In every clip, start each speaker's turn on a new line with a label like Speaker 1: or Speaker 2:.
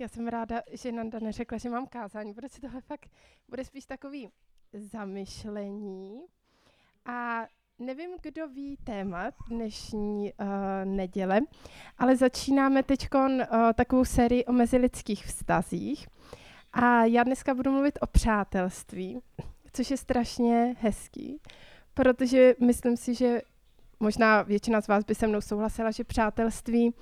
Speaker 1: Já jsem ráda, že Nanda neřekla, že mám kázání, protože tohle fakt bude spíš takový zamyšlení. A nevím, kdo ví téma dnešní uh, neděle, ale začínáme teď uh, takovou sérii o mezilidských vztazích. A já dneska budu mluvit o přátelství, což je strašně hezký, protože myslím si, že možná většina z vás by se mnou souhlasila, že přátelství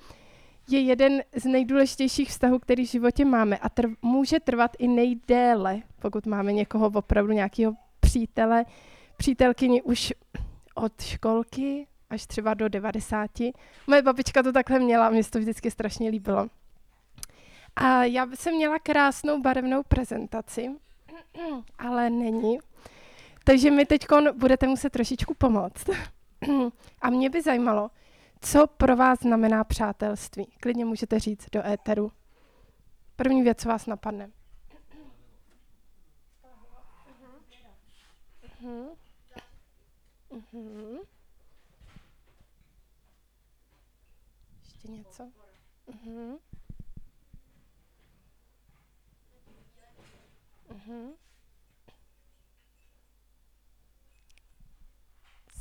Speaker 1: je jeden z nejdůležitějších vztahů, který v životě máme a trv, může trvat i nejdéle, pokud máme někoho opravdu nějakého přítele, přítelkyni už od školky až třeba do 90. Moje babička to takhle měla mě to vždycky strašně líbilo. A já jsem měla krásnou barevnou prezentaci, ale není. Takže mi teď budete muset trošičku pomoct. A mě by zajímalo, co pro vás znamená přátelství. Klidně můžete říct do éteru. První věc, co vás napadne. Ještě něco?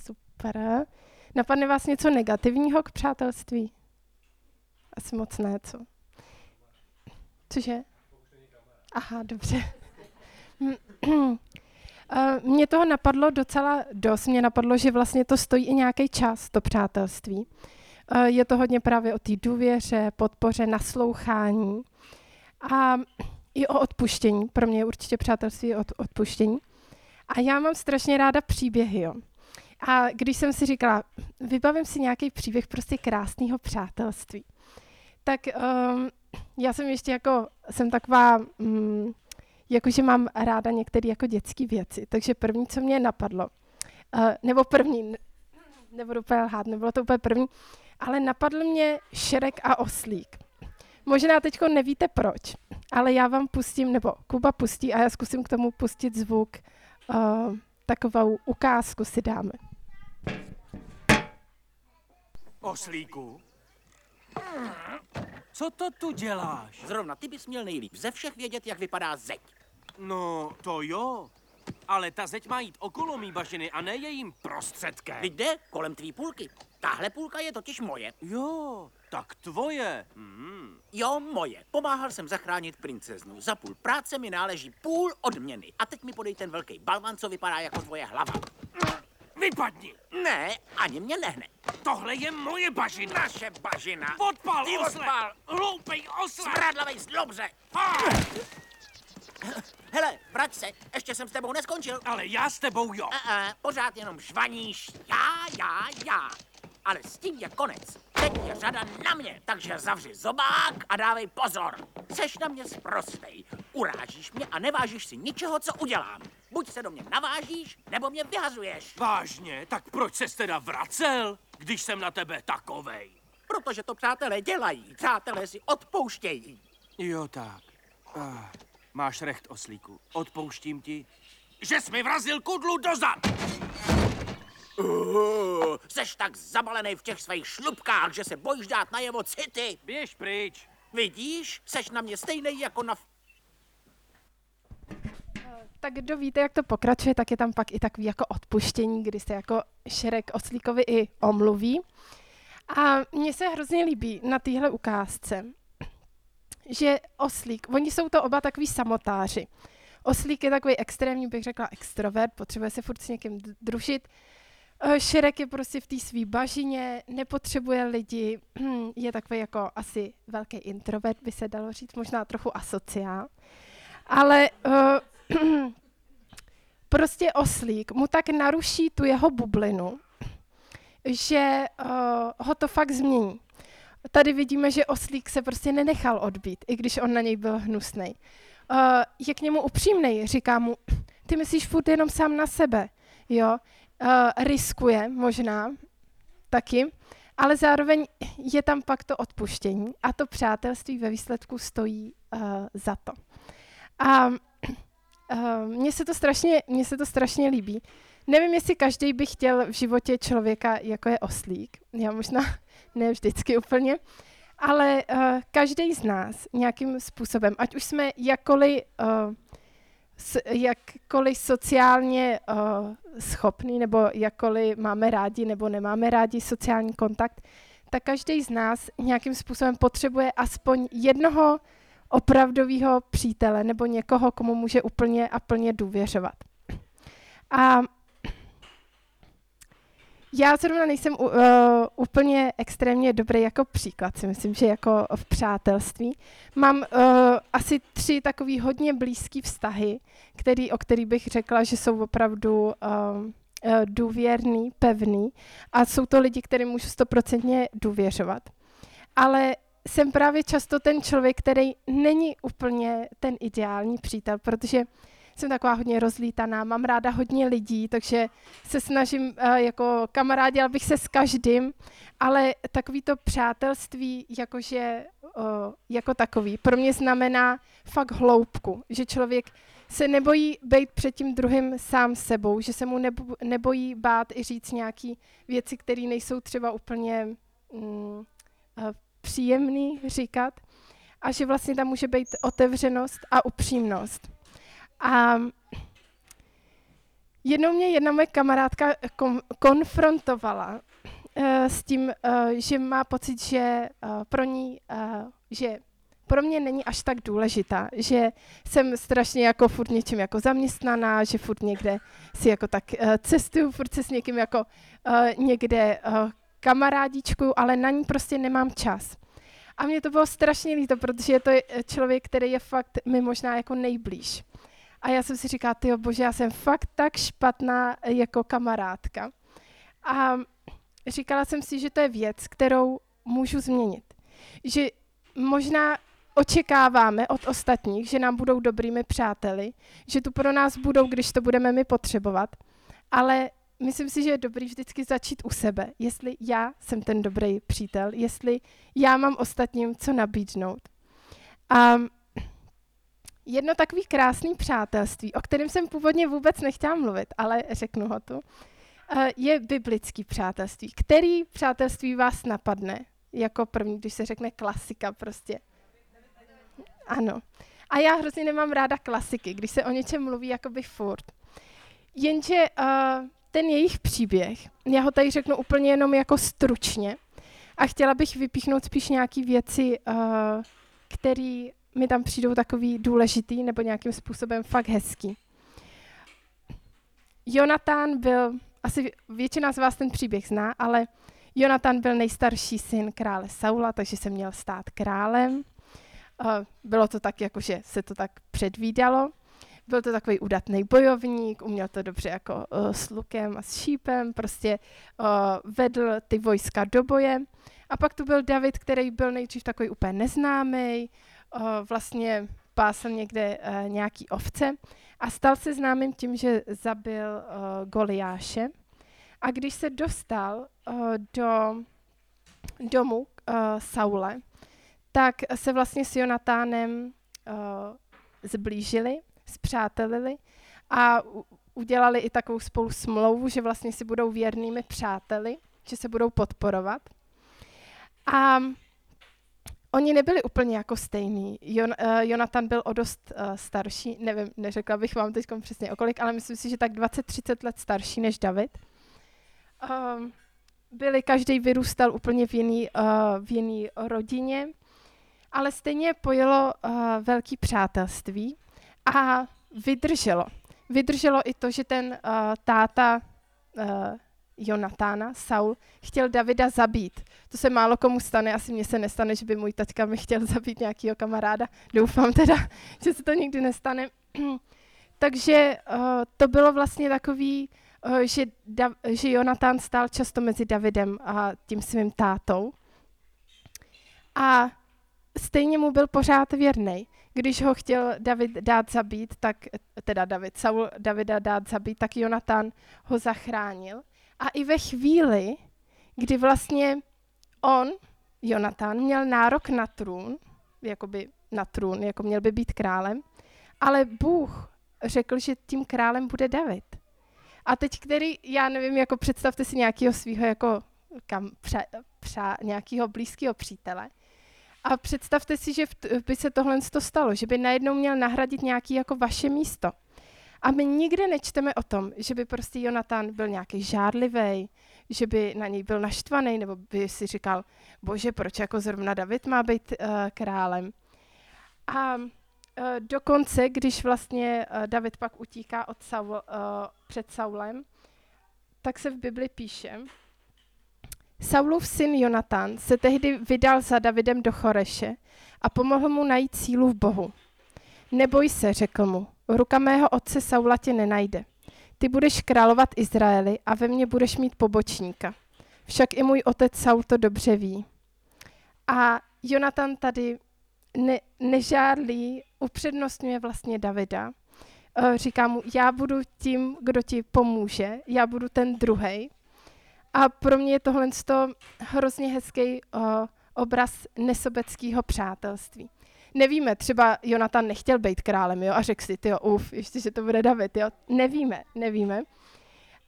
Speaker 1: Super. Napadne vás něco negativního k přátelství? Asi moc ne, co? Cože? Aha, dobře. Mně toho napadlo docela dost. Mně napadlo, že vlastně to stojí i nějaký čas, to přátelství. Je to hodně právě o té důvěře, podpoře, naslouchání a i o odpuštění. Pro mě je určitě přátelství o odpuštění. A já mám strašně ráda příběhy. Jo. A když jsem si říkala, vybavím si nějaký příběh prostě krásného přátelství, tak um, já jsem ještě jako, jsem taková, um, jakože mám ráda některé jako dětské věci. Takže první, co mě napadlo, uh, nebo první, nebudu úplně lhát, nebylo to úplně první, ale napadl mě Šerek a Oslík. Možná teď nevíte proč, ale já vám pustím, nebo Kuba pustí a já zkusím k tomu pustit zvuk. Uh, takovou ukázku si dáme.
Speaker 2: Oslíku? Co to tu děláš?
Speaker 3: Zrovna ty bys měl nejlíp ze všech vědět, jak vypadá zeď.
Speaker 2: No, to jo. Ale ta zeď má jít okolo mý bažiny a ne jejím prostředkem.
Speaker 3: Jde kolem tvý půlky. Tahle půlka je totiž moje.
Speaker 2: Jo, tak tvoje.
Speaker 3: Hmm. Jo, moje. Pomáhal jsem zachránit princeznu. Za půl práce mi náleží půl odměny. A teď mi podej ten velký balvan, co vypadá jako tvoje hlava.
Speaker 2: Vypadni!
Speaker 3: Ne, ani mě nehne.
Speaker 2: Tohle je moje bažina.
Speaker 3: Naše bažina.
Speaker 2: Odpal,
Speaker 3: Ty
Speaker 2: osle.
Speaker 3: odpal.
Speaker 2: Hloupej osle.
Speaker 3: Smradlavej zlobře. Hele, vrať se, ještě jsem s tebou neskončil.
Speaker 2: Ale já s tebou jo.
Speaker 3: A, a, pořád jenom žvaníš. Já, já, já. Ale s tím je konec. Teď je řada na mě, takže zavři zobák a dávej pozor. Seš na mě sprostej. Urážíš mě a nevážíš si ničeho, co udělám. Buď se do mě navážíš, nebo mě vyhazuješ.
Speaker 2: Vážně? Tak proč ses teda vracel, když jsem na tebe takovej?
Speaker 3: Protože to přátelé dělají. Přátelé si odpouštějí.
Speaker 2: Jo tak. Ah, máš recht, oslíku. Odpouštím ti, že jsi mi vrazil kudlu dozad.
Speaker 3: Uh, seš tak zabalený v těch svých šlubkách, že se bojíš dát najevo city.
Speaker 2: Běž pryč.
Speaker 3: Vidíš, seš na mě stejný jako na...
Speaker 1: Tak kdo víte, jak to pokračuje, tak je tam pak i takový jako odpuštění, kdy se jako Šerek Oslíkovi i omluví. A mně se hrozně líbí na téhle ukázce, že Oslík, oni jsou to oba takový samotáři. Oslík je takový extrémní, bych řekla, extrovert, potřebuje se furt s někým družit. Šerek je prostě v té svý bažině, nepotřebuje lidi, je takový jako asi velký introvert, by se dalo říct, možná trochu asociál. Ale uh, prostě oslík mu tak naruší tu jeho bublinu, že uh, ho to fakt změní. Tady vidíme, že oslík se prostě nenechal odbít, i když on na něj byl hnusný. Uh, je k němu upřímný, říká mu, ty myslíš furt jenom sám na sebe, jo, uh, riskuje možná taky, ale zároveň je tam pak to odpuštění a to přátelství ve výsledku stojí uh, za to. A uh, mně se to strašně, mně se to strašně líbí. Nevím, jestli každý by chtěl v životě člověka, jako je oslík. Já možná ne vždycky úplně. Ale uh, každý z nás nějakým způsobem, ať už jsme jakkoliv, uh, s, jakkoliv sociálně uh, schopný, nebo jakkoliv máme rádi nebo nemáme rádi sociální kontakt, tak každý z nás nějakým způsobem potřebuje aspoň jednoho opravdového přítele nebo někoho, komu může úplně a plně důvěřovat. A já zrovna nejsem uh, úplně extrémně dobrý jako příklad, si myslím, že jako v přátelství. Mám uh, asi tři takový hodně blízký vztahy, který, o kterých bych řekla, že jsou opravdu uh, uh, důvěrný, pevný a jsou to lidi, kterým můžu stoprocentně důvěřovat. Ale jsem právě často ten člověk, který není úplně ten ideální přítel, protože jsem taková hodně rozlítaná, mám ráda hodně lidí, takže se snažím uh, jako kamarádi, abych se s každým, ale takový to přátelství, jakože jako takový, pro mě znamená fakt hloubku, že člověk se nebojí být před tím druhým sám sebou, že se mu nebo, nebojí bát i říct nějaký věci, které nejsou třeba úplně mm, uh, příjemný říkat a že vlastně tam může být otevřenost a upřímnost. A jednou mě jedna moje kamarádka konfrontovala uh, s tím, uh, že má pocit, že uh, pro ní, že pro mě není až tak důležitá, že jsem strašně jako furt něčím jako zaměstnaná, že furt někde si jako tak cestuju, furt se s někým jako někde kamarádičku, ale na ní prostě nemám čas. A mě to bylo strašně líto, protože je to člověk, který je fakt mi možná jako nejblíž. A já jsem si říkala, ty bože, já jsem fakt tak špatná jako kamarádka. A říkala jsem si, že to je věc, kterou můžu změnit. Že možná očekáváme od ostatních, že nám budou dobrými přáteli, že tu pro nás budou, když to budeme my potřebovat, ale myslím si, že je dobrý vždycky začít u sebe, jestli já jsem ten dobrý přítel, jestli já mám ostatním co nabídnout. A jedno takový krásný přátelství, o kterém jsem původně vůbec nechtěla mluvit, ale řeknu ho tu, eh, je biblický přátelství. Který přátelství vás napadne jako první, když se řekne klasika prostě? Ano. A já hrozně nemám ráda klasiky, když se o něčem mluví jakoby furt. Jenže uh, ten jejich příběh, já ho tady řeknu úplně jenom jako stručně a chtěla bych vypíchnout spíš nějaké věci, uh, které mi tam přijdou takový důležitý nebo nějakým způsobem fakt hezký. Jonatán byl, asi většina z vás ten příběh zná, ale Jonatán byl nejstarší syn krále Saula, takže se měl stát králem. Bylo to tak, jako že se to tak předvídalo. Byl to takový udatný bojovník, uměl to dobře jako uh, s lukem a s šípem, prostě uh, vedl ty vojska do boje. A pak tu byl David, který byl nejdřív takový úplně neznámý, uh, vlastně pásl někde uh, nějaký ovce a stal se známým tím, že zabil uh, Goliáše. A když se dostal uh, do domu uh, Saule, tak se vlastně s Jonatánem uh, zblížili, zpřátelili a udělali i takovou spolu smlouvu, že vlastně si budou věrnými přáteli, že se budou podporovat. A Oni nebyli úplně jako stejný. Jon, uh, Jonathan byl o dost uh, starší, nevím, neřekla bych vám teď přesně okolik, ale myslím si, že tak 20-30 let starší než David. Um, byli, každý vyrůstal úplně v jiný, uh, v jiný rodině, ale stejně pojelo uh, velký přátelství a vydrželo. Vydrželo i to, že ten uh, táta uh, Jonatána, Saul, chtěl Davida zabít. To se málo komu stane, asi mně se nestane, že by můj taťka mi chtěl zabít nějakého kamaráda. Doufám teda, že se to nikdy nestane. Takže uh, to bylo vlastně takový, uh, že, da, že Jonatán stál často mezi Davidem a tím svým tátou. A stejně mu byl pořád věrný. Když ho chtěl David dát zabít, tak, teda David, Saul Davida dát zabít, tak Jonatán ho zachránil. A i ve chvíli, kdy vlastně on, Jonatán, měl nárok na trůn, jakoby na trůn, jako měl by být králem, ale Bůh řekl, že tím králem bude David. A teď, který, já nevím, jako představte si nějakého svého jako kam, pře, pře, nějakého blízkého přítele, A představte si, že by se tohle stalo, že by najednou měl nahradit nějaký jako vaše místo. A my nikde nečteme o tom, že by prostě Jonatán byl nějaký žárlivý, že by na něj byl naštvaný, nebo by si říkal, bože, proč jako zrovna David má být uh, králem. A uh, dokonce, když vlastně uh, David pak utíká od Saul, uh, před Saulem, tak se v Bibli píše, Saulův syn Jonatan se tehdy vydal za Davidem do Choreše a pomohl mu najít sílu v Bohu. Neboj se, řekl mu, ruka mého otce Saula tě nenajde. Ty budeš královat Izraeli a ve mně budeš mít pobočníka. Však i můj otec Saul to dobře ví. A Jonatan tady ne, nežárlí, upřednostňuje vlastně Davida. Eh, říká mu, já budu tím, kdo ti pomůže, já budu ten druhý. A pro mě je tohle hrozně hezký uh, obraz nesobeckého přátelství. Nevíme, třeba Jonatan nechtěl být králem, jo, a řekl si, ty uf, ještě, že to bude David, jo. Nevíme, nevíme.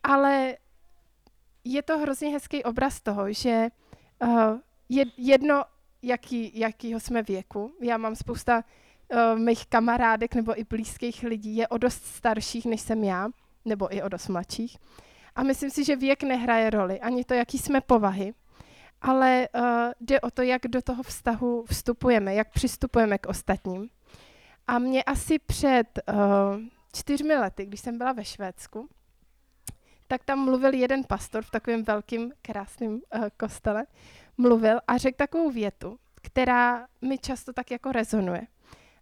Speaker 1: Ale je to hrozně hezký obraz toho, že uh, je, jedno, jaký, jakýho jsme věku, já mám spousta uh, mých kamarádek nebo i blízkých lidí, je o dost starších, než jsem já, nebo i o dost mladších. A myslím si, že věk nehraje roli, ani to, jaký jsme povahy, ale uh, jde o to, jak do toho vztahu vstupujeme, jak přistupujeme k ostatním. A mě asi před uh, čtyřmi lety, když jsem byla ve Švédsku, tak tam mluvil jeden pastor v takovém velkým, krásném uh, kostele, mluvil a řekl takovou větu, která mi často tak jako rezonuje.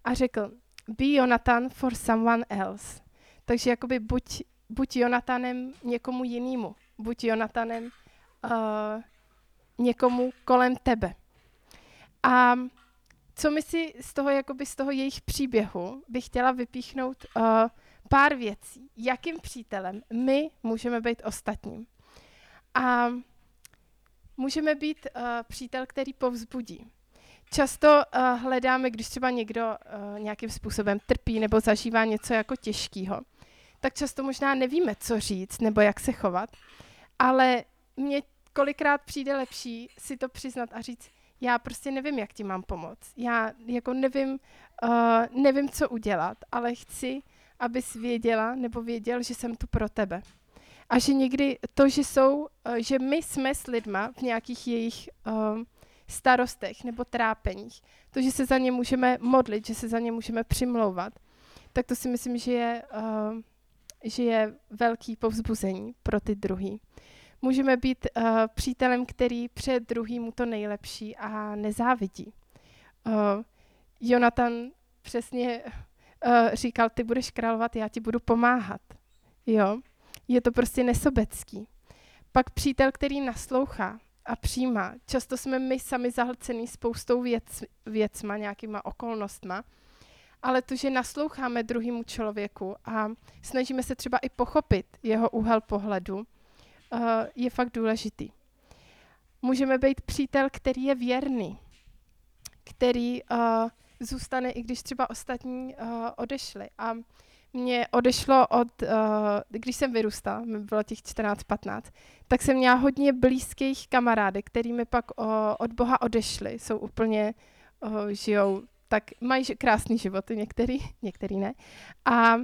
Speaker 1: A řekl, be Jonathan for someone else. Takže jakoby buď, buď Jonatanem někomu jinému, buď Jonatanem uh, někomu kolem tebe. A co mi si z toho, jakoby z toho jejich příběhu bych chtěla vypíchnout uh, pár věcí. Jakým přítelem my můžeme být ostatním? A můžeme být uh, přítel, který povzbudí. Často uh, hledáme, když třeba někdo uh, nějakým způsobem trpí nebo zažívá něco jako těžkého, tak často možná nevíme, co říct nebo jak se chovat, ale mě kolikrát přijde lepší si to přiznat a říct, já prostě nevím, jak ti mám pomoct. Já jako nevím, uh, nevím, co udělat, ale chci, abys věděla nebo věděl, že jsem tu pro tebe. A že někdy to, že jsou, uh, že my jsme s lidma v nějakých jejich uh, starostech nebo trápeních, to, že se za ně můžeme modlit, že se za ně můžeme přimlouvat, tak to si myslím, že je, uh, že je velký povzbuzení pro ty druhý. Můžeme být uh, přítelem, který před druhýmu to nejlepší a nezávidí. Uh, Jonatan přesně uh, říkal, ty budeš královat, já ti budu pomáhat. Jo? Je to prostě nesobecký. Pak přítel, který naslouchá a přijímá. Často jsme my sami zahlcený spoustou věc, věcma, nějakýma okolnostma, ale to, že nasloucháme druhému člověku a snažíme se třeba i pochopit jeho úhel pohledu, uh, je fakt důležitý. Můžeme být přítel, který je věrný, který uh, zůstane, i když třeba ostatní uh, odešli. A mě odešlo od, když jsem vyrůstala, mi bylo těch 14-15, tak jsem měla hodně blízkých kamarádek, který mi pak od Boha odešli, jsou úplně, žijou, tak mají krásný životy, některý, některý ne. A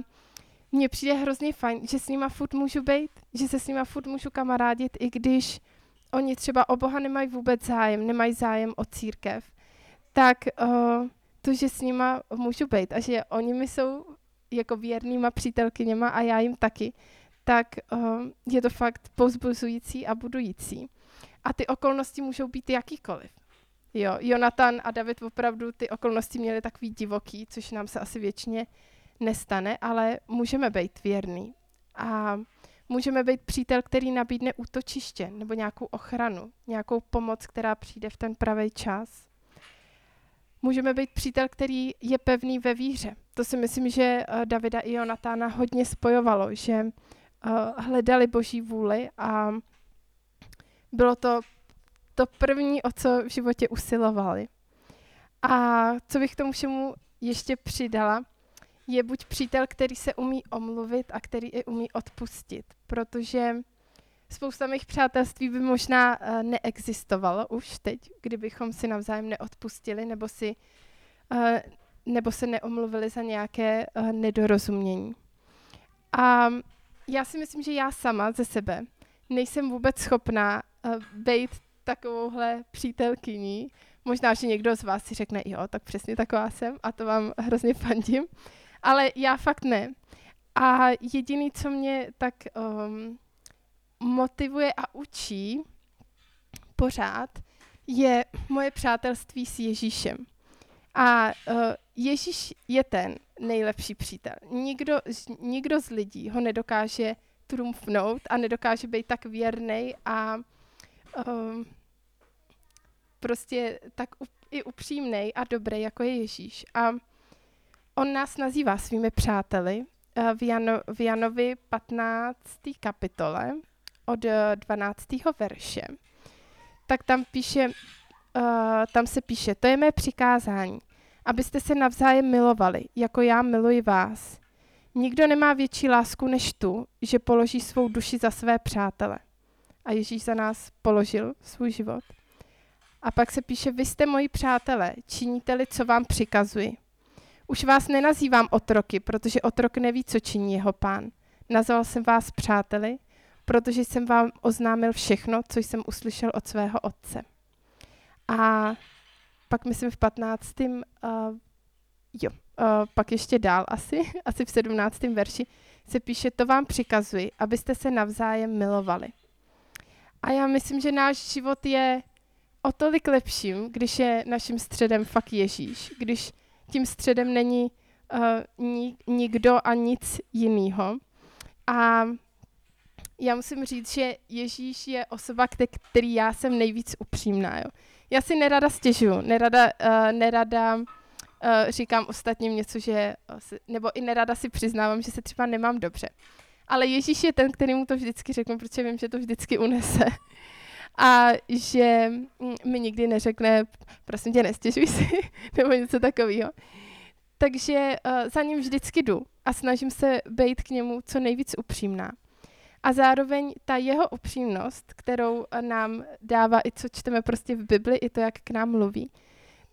Speaker 1: mně přijde hrozně fajn, že s nima furt můžu být, že se s nima furt můžu kamarádit, i když oni třeba o Boha nemají vůbec zájem, nemají zájem o církev, tak uh, to, že s nima můžu být a že oni mi jsou jako věrnýma přítelkyněma a já jim taky, tak uh, je to fakt pozbuzující a budující. A ty okolnosti můžou být jakýkoliv. Jo, Jonatan a David opravdu ty okolnosti měly takový divoký, což nám se asi většině nestane, ale můžeme být věrný. A můžeme být přítel, který nabídne útočiště nebo nějakou ochranu, nějakou pomoc, která přijde v ten pravý čas. Můžeme být přítel, který je pevný ve víře. To si myslím, že uh, Davida i Jonatána hodně spojovalo, že uh, hledali boží vůli a bylo to to první, o co v životě usilovali. A co bych k tomu všemu ještě přidala, je buď přítel, který se umí omluvit a který i umí odpustit, protože spousta mých přátelství by možná uh, neexistovalo už teď, kdybychom si navzájem neodpustili nebo si uh, nebo se neomluvili za nějaké uh, nedorozumění. A já si myslím, že já sama ze sebe nejsem vůbec schopná být takovouhle přítelkyní. Možná, že někdo z vás si řekne, jo, tak přesně taková jsem a to vám hrozně fandím. Ale já fakt ne. A jediný, co mě tak um, motivuje a učí pořád, je moje přátelství s Ježíšem. A uh, Ježíš je ten nejlepší přítel. Nikdo, nikdo z lidí ho nedokáže trumfnout a nedokáže být tak věrný a um, prostě tak i upřímný a dobrý, jako je Ježíš. A on nás nazývá svými přáteli uh, v, Jano, v Janovi 15. kapitole od 12. verše. Tak tam píše, uh, tam se píše, to je mé přikázání, abyste se navzájem milovali, jako já miluji vás. Nikdo nemá větší lásku než tu, že položí svou duši za své přátele. A Ježíš za nás položil svůj život. A pak se píše, vy jste moji přátelé, činíte-li, co vám přikazuji. Už vás nenazývám otroky, protože otrok neví, co činí jeho pán. Nazval jsem vás přáteli, protože jsem vám oznámil všechno, co jsem uslyšel od svého otce. A pak myslím v 15. Uh, jo, uh, pak ještě dál asi, asi v 17. verši se píše, to vám přikazuji, abyste se navzájem milovali. A já myslím, že náš život je o tolik lepším, když je naším středem fakt Ježíš, když tím středem není uh, ni, nikdo a nic jiného. A já musím říct, že Ježíš je osoba, který já jsem nejvíc upřímná. Jo. Já si nerada stěžuju, nerada, uh, nerada uh, říkám ostatním něco, že, nebo i nerada si přiznávám, že se třeba nemám dobře. Ale Ježíš je ten, který mu to vždycky řeknu, protože vím, že to vždycky unese. A že mm, mi nikdy neřekne, prosím tě, nestěžuj si, nebo něco takového. Takže uh, za ním vždycky jdu a snažím se být k němu co nejvíc upřímná. A zároveň ta jeho upřímnost, kterou eh, nám dává i co čteme prostě v Bibli, i to, jak k nám mluví,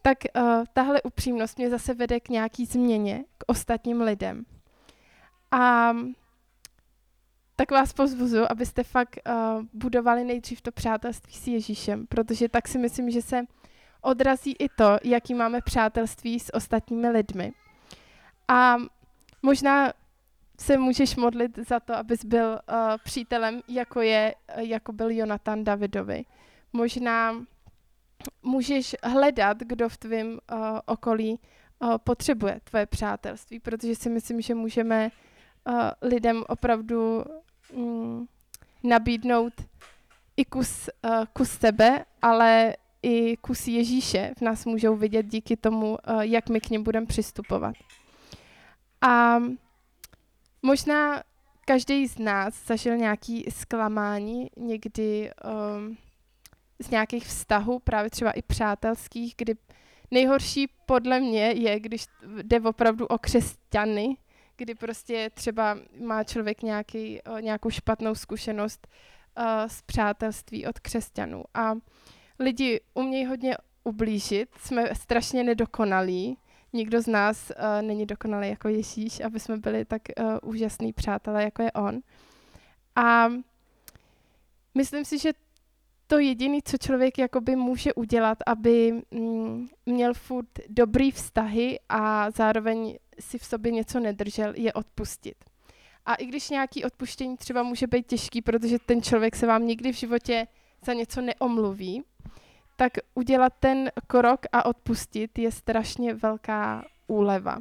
Speaker 1: tak uh, tahle upřímnost mě zase vede k nějaký změně, k ostatním lidem. A tak vás pozvuzu, abyste fakt uh, budovali nejdřív to přátelství s Ježíšem, protože tak si myslím, že se odrazí i to, jaký máme přátelství s ostatními lidmi. A možná se můžeš modlit za to, abys byl uh, přítelem, jako, je, jako byl Jonatan Davidovi. Možná můžeš hledat, kdo v tvém uh, okolí uh, potřebuje tvoje přátelství, protože si myslím, že můžeme lidem opravdu um, nabídnout i kus, uh, kus sebe, ale i kus Ježíše v nás můžou vidět díky tomu, uh, jak my k ním budeme přistupovat. A Možná každý z nás zažil nějaký zklamání někdy um, z nějakých vztahů, právě třeba i přátelských, kdy nejhorší podle mě je, když jde opravdu o křesťany, kdy prostě třeba má člověk nějaký, nějakou špatnou zkušenost uh, z přátelství od křesťanů. A lidi umějí hodně ublížit, jsme strašně nedokonalí, nikdo z nás uh, není dokonalý jako Ježíš, aby jsme byli tak úžasný přátelé, jako je on. A myslím si, že to jediné, co člověk jakoby může udělat, aby mm, měl furt dobrý vztahy a zároveň si v sobě něco nedržel, je odpustit. A i když nějaký odpuštění třeba může být těžký, protože ten člověk se vám nikdy v životě za něco neomluví, tak udělat ten krok a odpustit je strašně velká úleva.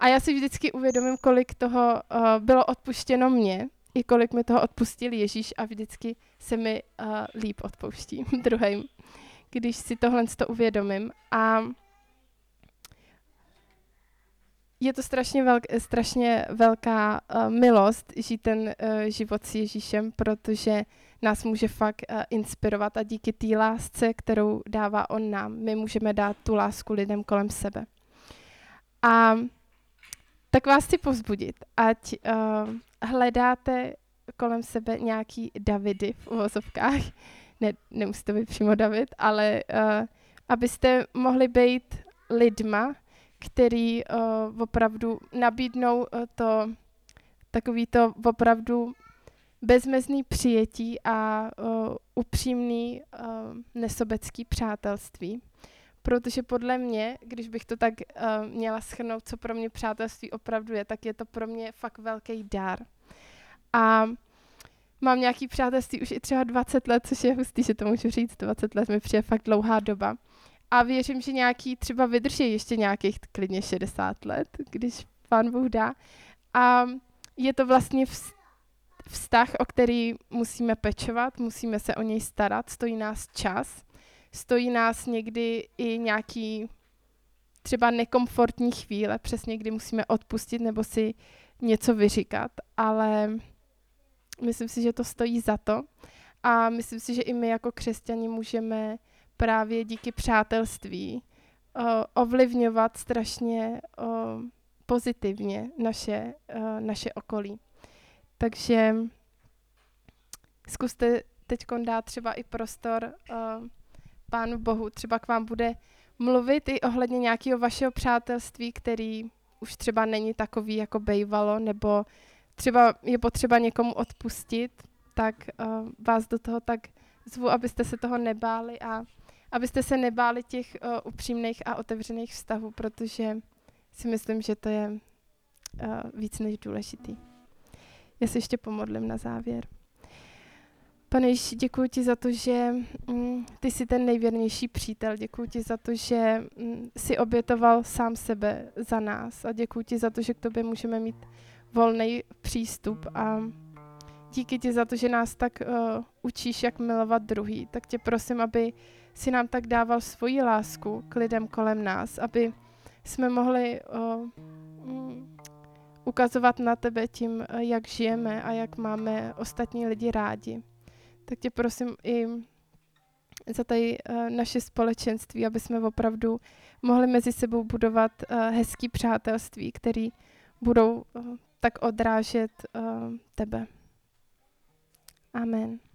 Speaker 1: A já si vždycky uvědomím, kolik toho uh, bylo odpuštěno mně, i kolik mi toho odpustil Ježíš a vždycky se mi uh, líp odpouští druhým, když si tohle to uvědomím. A je to strašně, velk, strašně velká uh, milost žít ten uh, život s Ježíšem, protože nás může fakt uh, inspirovat a díky té lásce, kterou dává on nám, my můžeme dát tu lásku lidem kolem sebe. A tak vás chci povzbudit, ať uh, hledáte kolem sebe nějaký Davidy v uvozovkách. Ne, nemusí to být přímo David, ale uh, abyste mohli být lidma, který uh, opravdu nabídnou uh, to takový to opravdu bezmezný přijetí a uh, upřímný uh, nesobecký přátelství. Protože podle mě, když bych to tak uh, měla schrnout, co pro mě přátelství opravdu je, tak je to pro mě fakt velký dar. A mám nějaký přátelství už i třeba 20 let, což je hustý, že to můžu říct, 20 let mi přijde fakt dlouhá doba. A věřím, že nějaký třeba vydrží ještě nějakých klidně 60 let, když pán Bůh dá. A je to vlastně vztah, o který musíme pečovat, musíme se o něj starat, stojí nás čas, stojí nás někdy i nějaký třeba nekomfortní chvíle, přesně kdy musíme odpustit nebo si něco vyříkat, ale myslím si, že to stojí za to a myslím si, že i my jako křesťani můžeme právě díky přátelství uh, ovlivňovat strašně uh, pozitivně naše, uh, naše okolí. Takže zkuste teď dát třeba i prostor Pánu Bohu. Třeba k vám bude mluvit i ohledně nějakého vašeho přátelství, který už třeba není takový, jako bejvalo, nebo třeba je potřeba někomu odpustit, tak uh, vás do toho tak zvu, abyste se toho nebáli a abyste se nebáli těch uh, upřímných a otevřených vztahů, protože si myslím, že to je uh, víc než důležitý. Já se ještě pomodlím na závěr. Pane Ježíši, děkuji ti za to, že mm, ty jsi ten nejvěrnější přítel. Děkuji ti za to, že mm, jsi obětoval sám sebe za nás. A děkuji ti za to, že k tobě můžeme mít volný přístup. A díky ti za to, že nás tak uh, učíš, jak milovat druhý. Tak tě prosím, aby si nám tak dával svoji lásku k lidem kolem nás, aby jsme mohli uh, mm, ukazovat na tebe tím, uh, jak žijeme a jak máme ostatní lidi rádi. Tak tě prosím i za tady uh, naše společenství, aby jsme opravdu mohli mezi sebou budovat uh, hezký přátelství, který budou tak odrážet tebe. Amen.